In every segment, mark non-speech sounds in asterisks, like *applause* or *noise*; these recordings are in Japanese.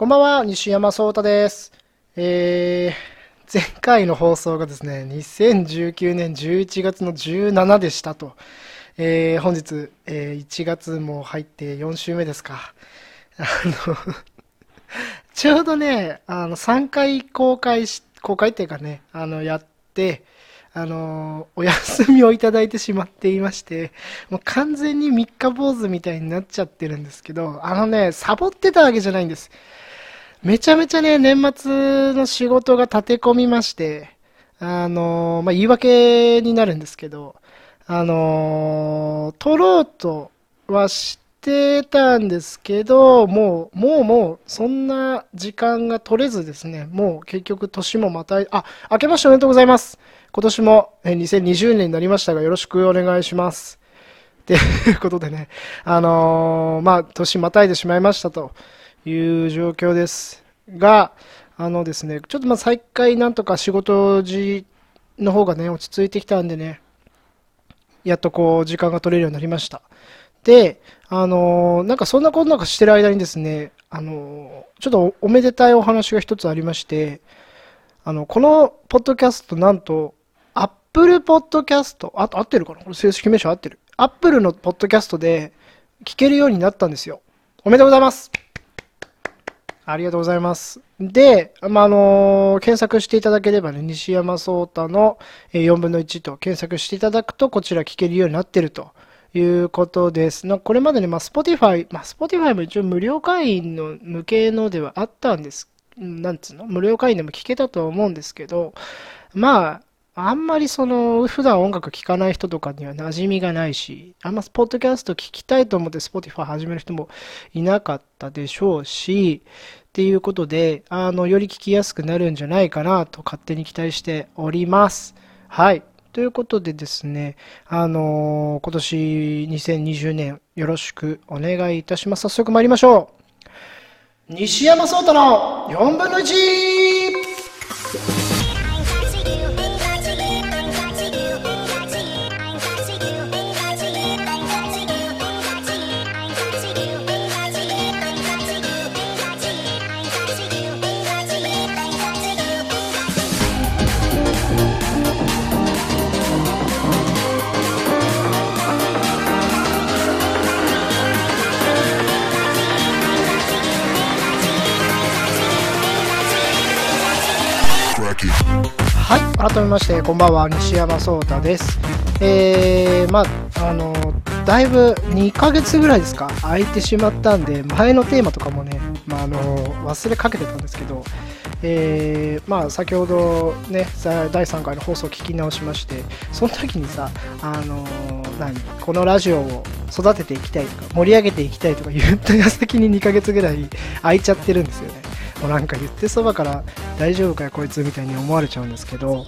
こんばんは、西山壮太です。えー、前回の放送がですね、2019年11月の17でしたと。えー、本日、えー1月も入って4週目ですか。あの、*laughs* ちょうどね、あの、3回公開し、公開っていうかね、あの、やって、あの、お休みをいただいてしまっていまして、もう完全に三日坊主みたいになっちゃってるんですけど、あのね、サボってたわけじゃないんです。めちゃめちゃね、年末の仕事が立て込みまして、あの、まあ、言い訳になるんですけど、あの、撮ろうとはしてたんですけど、もう、もうもう、そんな時間が取れずですね、もう結局年もまた、あ、明けましておめでとうございます。今年も2020年になりましたが、よろしくお願いします。ということでね、あのーまあ、年またいでしまいましたという状況ですが、あのですね、ちょっとまあ再開なんとか仕事時の方がね、落ち着いてきたんでね、やっとこう、時間が取れるようになりました。で、あのーなんかそんなことなんかしてる間にですね、あのーちょっとおめでたいお話が一つありまして、あの、このポッドキャストなんと、アップルポッドキャスト、あ、合ってるかな？これ正式名称合ってる。アップルのポッドキャストで聞けるようになったんですよ。おめでとうございますありがとうございます。で、まあ、あの検索していただければね、西山壮太の4分の1と検索していただくと、こちら聞けるようになってるということです。なこれまでね、まあ、Spotify、まあ、Spotify も一応無料会員の向けのではあったんです。なんつうの？無料会員でも聞けたとは思うんですけど、まあ、あんまりその、普段音楽聴かない人とかには馴染みがないし、あんまスポッドキャスト聞きたいと思って Spotify 始める人もいなかったでしょうし、っていうことで、あの、より聞きやすくなるんじゃないかなと勝手に期待しております。はい。ということでですね、あのー今年2020年よろしくお願いいたします。早速参りましょう。西山壮太の4分の 1! 改めまして、こんばんは、西山壮太です。えー、まあ、あの、だいぶ2ヶ月ぐらいですか、空いてしまったんで、前のテーマとかもね、まあ、あの、忘れかけてたんですけど、えー、まあ、先ほどね、第3回の放送を聞き直しまして、その時にさ、あの、何、このラジオを育てていきたいとか、盛り上げていきたいとか言った矢先に2ヶ月ぐらい空いちゃってるんですよね。もうなんか言ってそばから大丈夫かよこいつみたいに思われちゃうんですけど、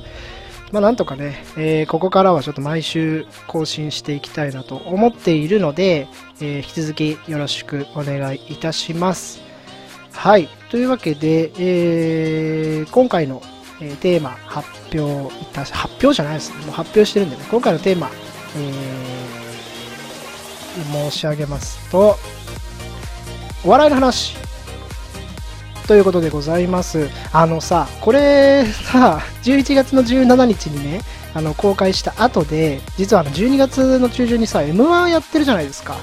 まあなんとかね、えーここからはちょっと毎週更新していきたいなと思っているので、えー引き続きよろしくお願いいたします。はい。というわけで、えー今回の、テーマ発表いたし、発表じゃないですね。もう発表してるんでね、今回のテーマ、えー申し上げますと、お笑いの話。ということでございます。あのさ、これさ、*laughs* 11月の17日にね、あの公開した後で、実はあの12月の中旬にさ、M1 やってるじゃないですか。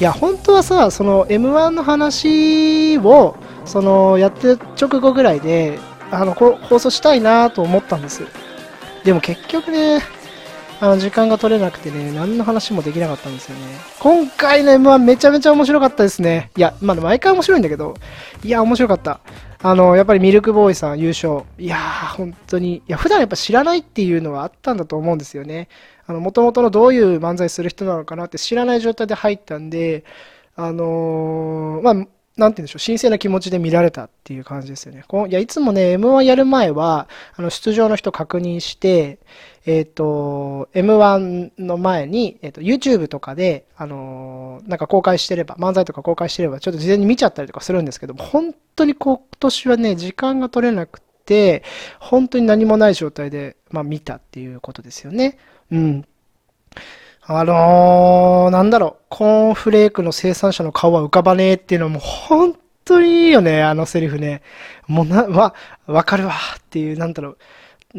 いや、本当はさ、その M1 の話を、そのやって直後ぐらいで、あの放送したいなと思ったんです。でも結局ね、あの時間が取れなくてね、何の話もできなかったんですよね。今回の M1 めちゃめちゃ面白かったですね。いや、まあ毎回面白いんだけど、いや、面白かった。あの、やっぱりミルクボーイさん優勝。いやー、本当に。いや、普段やっぱ知らないっていうのはあったんだと思うんですよね。あの、元々のどういう漫才する人なのかなって知らない状態で入ったんで、あのーまあ、なんて言うんでしょう、神聖な気持ちで見られたっていう感じですよね。こいや、いつもね、M1 やる前は、あの、出場の人確認して、えっ、と、M1 の前に、えっ、と、YouTube とかで、あのーなんか公開してれば、漫才とか公開してれば、ちょっと事前に見ちゃったりとかするんですけど、本当に今年はね、時間が取れなくて、本当に何もない状態で、まあ見たっていうことですよね。うん。あのーなんだろう、コーンフレークの生産者の顔は浮かばねえっていうのも本当にいいよね、あのセリフね。もうな、わ、わかるわっていう、なんだろう。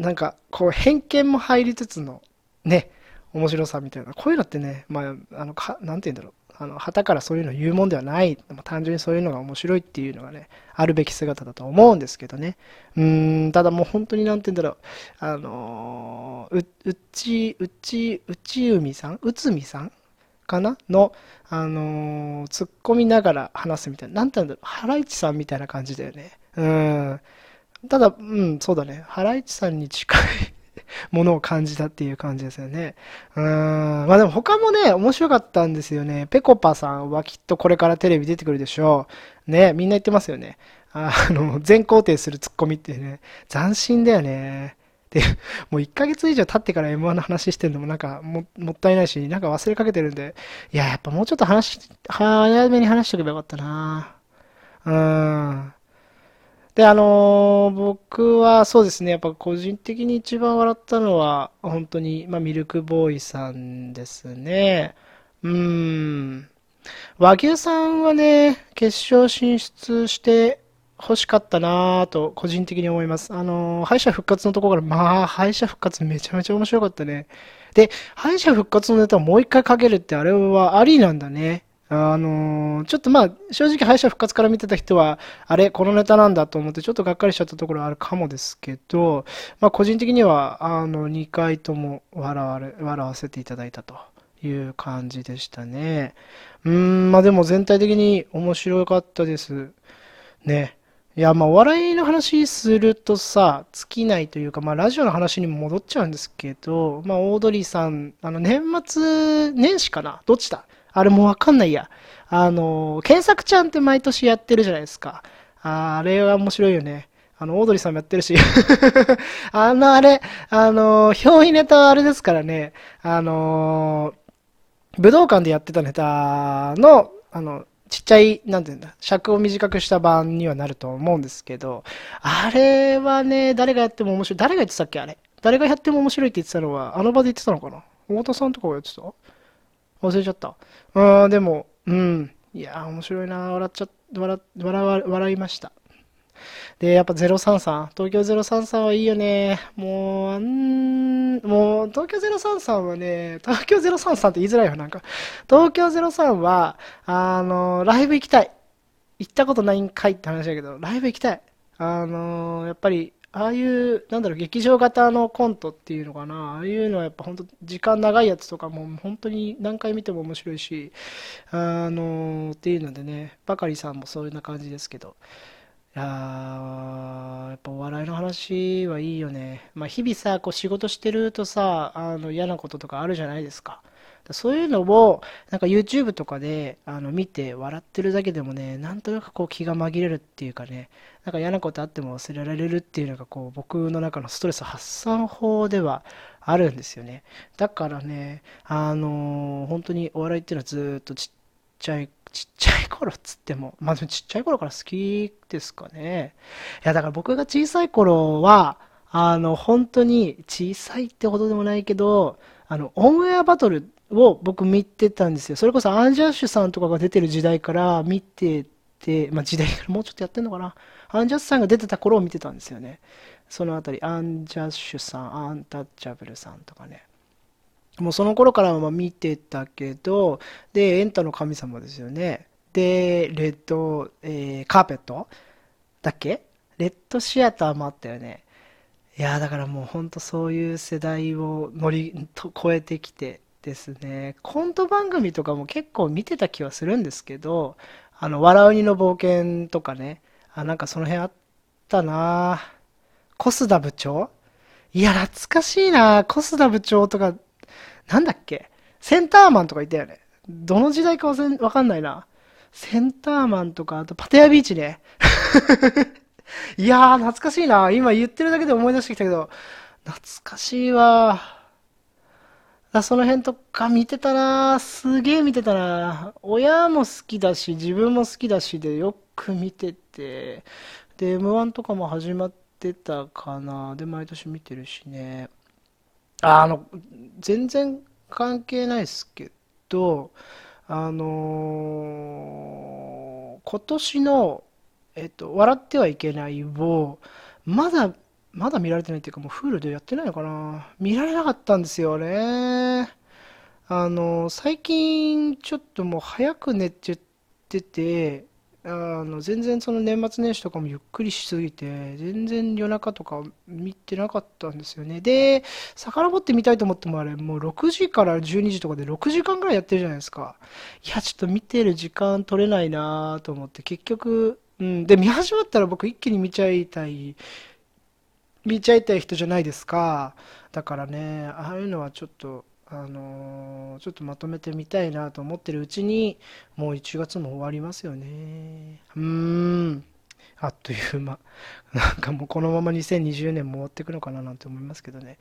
なんか、こう、偏見も入りつつの、ね、面白さみたいな。こういうのってね、まあ、あの、か、なんて言うんだろう。あの、旗からそういうの言うもんではない。単純にそういうのが面白いっていうのがね、あるべき姿だと思うんですけどね。うん、ただもう本当になんて言うんだろう。あのう、うち、うち、うちうみさん？うつみさん？かな？の、あのー、突っ込みながら話すみたいな。なんて言うんだろう。ハライチさんみたいな感じだよね。うん。ただ、うん、そうだね。ハライチさんに近いものを感じたっていう感じですよね。うん。まあでも他もね、面白かったんですよね。ぺこぱさんはきっとこれからテレビ出てくるでしょう。ね、みんな言ってますよね。あ *laughs* の、全肯定するツッコミってね、斬新だよね。で、もう1ヶ月以上経ってから M1 の話してるのもなんかもったいないし、なんか忘れかけてるんで、いや、やっぱもうちょっと話、早めに話しとけばよかったな。うん。で、あのー僕はそうですね、やっぱ個人的に一番笑ったのは、本当に、まあ、ミルクボーイさんですね。うん。和牛さんはね、決勝進出して欲しかったなぁと、個人的に思います。あのー敗者復活のところから、まあ、敗者復活めちゃめちゃ面白かったね。で、敗者復活のネタをもう一回かけるってあれはありなんだね。あのー、ちょっとまあ、正直敗者復活から見てた人は、あれ、このネタなんだと思って、ちょっとがっかりしちゃったところあるかもですけど、まあ、個人的には、あの、2回とも笑われ、笑わせていただいたという感じでしたね。うん、まあでも全体的に面白かったです。ね。いや、まあ、お笑いの話するとさ、尽きないというか、まあ、ラジオの話にも戻っちゃうんですけど、まあ、オードリーさん、あの、年末年始かな？どっちだ？あれもわかんないや。あの、検索ちゃんって毎年やってるじゃないですか。ああれは面白いよね。あの、オードリーさんもやってるし *laughs* あの、あれ、あの、表意ネタはあれですからね。あの、武道館でやってたネタの、あの、ちっちゃい、なんていうんだ、尺を短くした版にはなると思うんですけど、あれはね、誰がやっても面白い。誰が言ってたっけあれ。誰がやっても面白いって言ってたのは、あの場で言ってたのかな太田さんとかがやってた？忘れちゃった。うん、でも、うん。いやー面白いな。笑っちゃ、笑、笑、笑いました。で、やっぱ033、東京033はいいよね。もう、あん、もう、東京033はね、東京033って言いづらいよ、なんか。東京03は、あの、ライブ行きたい。行ったことないんかいって話だけど、ライブ行きたい。あの、やっぱり、ああいう、なんだろう、劇場型のコントっていうのかな、ああいうのはやっぱ本当、時間長いやつとかも本当に何回見ても面白いし、あのっていうのでね、バカリさんもそういうような感じですけど、いやー、やっぱお笑いの話はいいよね。まあ日々さ、こう仕事してるとさ、あの嫌なこととかあるじゃないですか。そういうのを、なんか YouTube とかで、あの、見て笑ってるだけでもね、なんとなくこう気が紛れるっていうかね、なんか嫌なことあっても忘れられるっていうのがこう、僕の中のストレス発散法ではあるんですよね。だからね、あのー本当にお笑いっていうのはずっとちっちゃい、ちっちゃい頃っつっても、まあでもちっちゃい頃から好きですかね。いや、だから僕が小さい頃は、あの、本当に小さいってほどでもないけど、あの、オンエアバトルを僕見てたんですよ。それこそアンジャッシュさんとかが出てる時代から見てて、まあ時代からもうちょっとやってんのかな。アンジャッシュさんが出てた頃を見てたんですよね。そのあたり、アンジャッシュさん、アンタッチャブルさんとかね。もうその頃からは見てたけど、で、エンタの神様ですよね。で、レッド、えー、カーペット？だっけ？レッドシアターもあったよね。いやだからもうほんとそういう世代を乗り、と超えてきて、ですね。コント番組とかも結構見てた気はするんですけど、あの、笑うにの冒険とかね、あ、なんかその辺あったなコスダ部長？いや、懐かしいなコスダ部長とか、なんだっけ？センターマンとかいたよね。どの時代かわかんないな。センターマンとか、あとパテアビーチね。*laughs* いやー、懐かしいな今言ってるだけで思い出してきたけど、懐かしいわだその辺とか見てたなすげえ見てたな親も好きだし、自分も好きだしでよく見てて、で、M1 とかも始まってたかなで、毎年見てるしね。あ、あの、全然関係ないですけど、あのー今年のえっと、笑ってはいけないを、まだ、まだ見られてないっていうか、もうフールでやってないのかな見られなかったんですよね。あの、最近、ちょっともう早く寝ちゃってて、あの、全然その年末年始とかもゆっくりしすぎて、全然夜中とか見てなかったんですよね。で、遡ってみたいと思ってもあれ、もう6時から12時とかで6時間ぐらいやってるじゃないですか。いや、ちょっと見てる時間取れないなと思って、結局、うん、で、見始まったら僕一気に見ちゃいたい、見ちゃいたい人じゃないですか。だからね、ああいうのはちょっと、あのーちょっとまとめてみたいなと思ってるうちに、もう1月も終わりますよね。うーん。あっという間。なんかもうこのまま2020年も終わっていくのかななんて思いますけどね。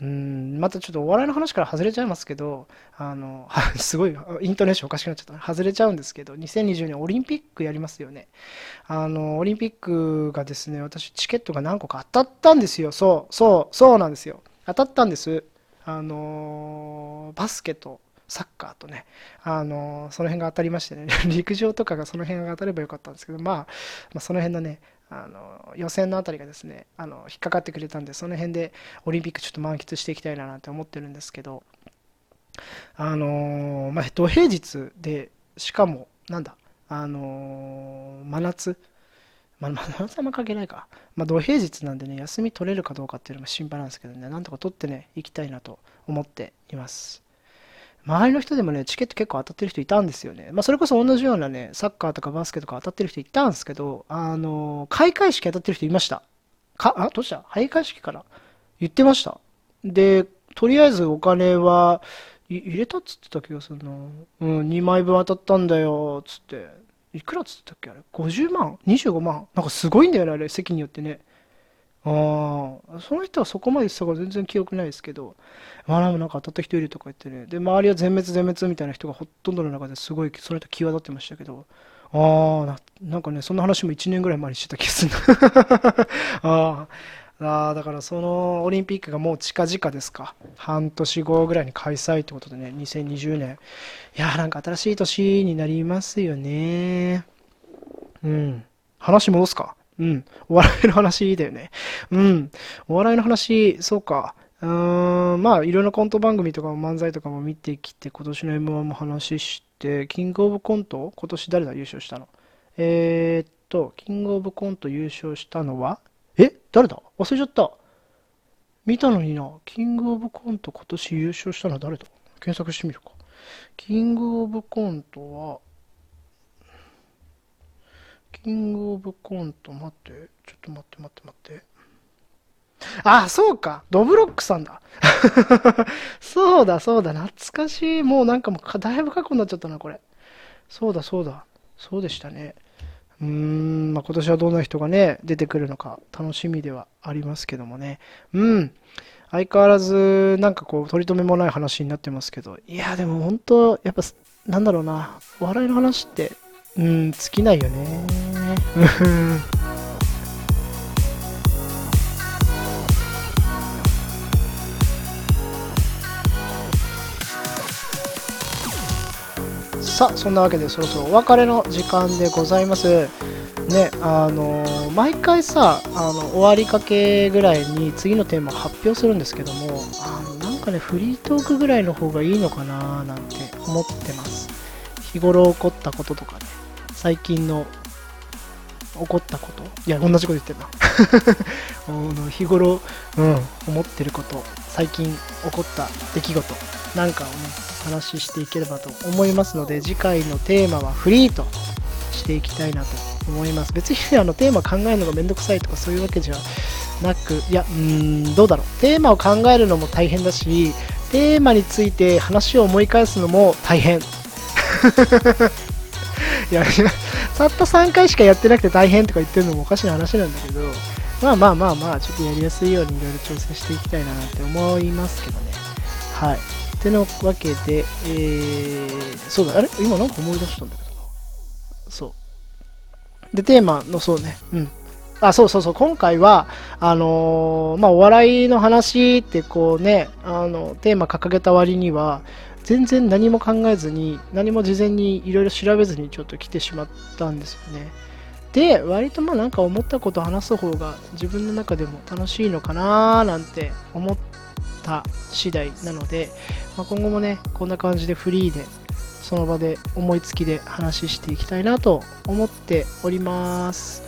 うん、またちょっとお笑いの話から外れちゃいますけど、あの、*laughs* すごい、イントネーションおかしくなっちゃったな。外れちゃうんですけど、2020年オリンピックやりますよね。あの、オリンピックがですね、私チケットが何個か当たったんですよ。そう、そう、そうなんですよ。当たったんです。あの、バスケとサッカーとね、あの、その辺が当たりましてね、*laughs* 陸上とかがその辺が当たればよかったんですけど、まあ、まあ、その辺のね、あの予選のあたりがですねあの引っかかってくれたんでその辺でオリンピックちょっと満喫していきたいななんて思ってるんですけどあのまあ土平日でしかもなんだあの真夏まあ、真夏あんま関係ないか。まあ、土平日なんでね、休み取れるかどうかっていうのが心配なんですけどね、なんとか取ってね、行きたいなと思っています。周りの人でもね、チケット結構当たってる人いたんですよね。まあ、それこそ同じようなね、サッカーとかバスケとか当たってる人いたんですけど、あの、開会式当たってる人いました。か、あ、どうした？開会式から？言ってました。で、とりあえずお金は、入れたっつってた気がするな。うん、2枚分当たったんだよ、つって。いくらっつってたっけあれ ?50 万 ?25 万？なんかすごいんだよね、あれ、席によってね。ああ、その人はそこまで言ったから全然記憶ないですけど、まあなんか当たった人いるとか言ってね、で、周りは全滅全滅みたいな人がほとんどの中ですごいその人際立ってましたけど、ああ、な、なんかね、そんな話も1年ぐらい前にしてた気がするな *laughs* ああ、だからそのオリンピックがもう近々ですか。半年後ぐらいに開催ってことでね、2020年。いやーなんか新しい年になりますよね。うん。話戻すか。うん。お笑いの話だよね。うん。お笑いの話、そうか。うーん、まあ、いろんなコント番組とかも漫才とかも見てきて、今年の M1 も話して、キングオブコント今年誰だ優勝したの？えー、っと、キングオブコント優勝したのは？え？誰だ？忘れちゃった。見たのにな。キングオブコント今年優勝したのは誰だ？検索してみるか。キングオブコントは、キングオブコント、待って、ちょっと待って待って待って。あ、そうか。ドブロックさんだ。*laughs* そうだ、そうだ。懐かしい。もうなんかもう、だいぶ過去になっちゃったな、これ。そうだ、そうだ。そうでしたね。うーん、まあ、今年はどんな人がね、出てくるのか楽しみではありますけどもね。うん。相変わらず、なんかこう、取り留めもない話になってますけど、いや、でも本当、やっぱ、なんだろうな、笑いの話って、うん、尽きないよね。さあそんなわけでそろそろお別れの時間でございます。ねあのー、毎回さあの終わりかけぐらいに次のテーマ発表するんですけどもあのなんかねフリートークぐらいの方がいいのかななんて思ってます。日頃起こったこととかね。最近の起こったこと？いや同じこと言ってるな。*laughs* 日頃、うん、思ってること最近起こった出来事なんかをね話していければと思いますので次回のテーマはフリーとしていきたいなと思います。別に、ね、あのテーマ考えるのがめんどくさいとかそういうわけじゃなくいやうーんどうだろう。テーマを考えるのも大変だしテーマについて話を思い返すのも大変いやたった3回しかやってなくて大変とか言ってるのもおかしな話なんだけどまあまあまあまあちょっとやりやすいようにいろいろ調整していきたいなって思いますけどねはいってなわけで、えー、そうだ、あれ？今なんか思い出したんだけど。そう。で、テーマの、そうね、うん。あ、そうそうそう、今回は、あのー、まあ、お笑いの話ってこうね、あの、テーマ掲げた割には、全然何も考えずに、何も事前にいろいろ調べずにちょっと来てしまったんですよね。で割とまあなんか思ったこと話す方が自分の中でも楽しいのかななんて思った次第なので、まあ、今後もねこんな感じでフリーでその場で思いつきで話していきたいなと思っております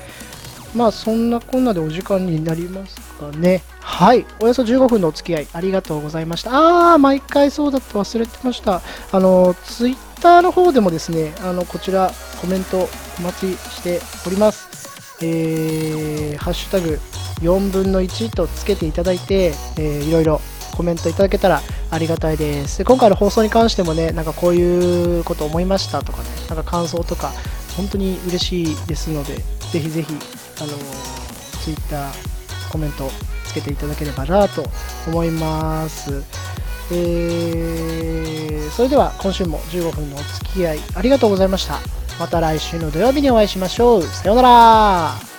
まあそんなこんなでお時間になりますかねはい。およそ15分のお付き合いありがとうございました。ああ毎回そうだって忘れてました。あのツイッターの方でもですねあのこちらコメントお待ちしております。えー、ハッシュタグ4分の1とつけていただいて、えー、いろいろコメントいただけたらありがたいです。で今回の放送に関してもねなんかこういうこと思いましたとかねなんか感想とか本当に嬉しいですのでぜひぜひあの Twitter コメントつけていただければなと思います。えー、それでは今週も15分のお付き合いありがとうございました。また来週の土曜日にお会いしましょう。さようなら。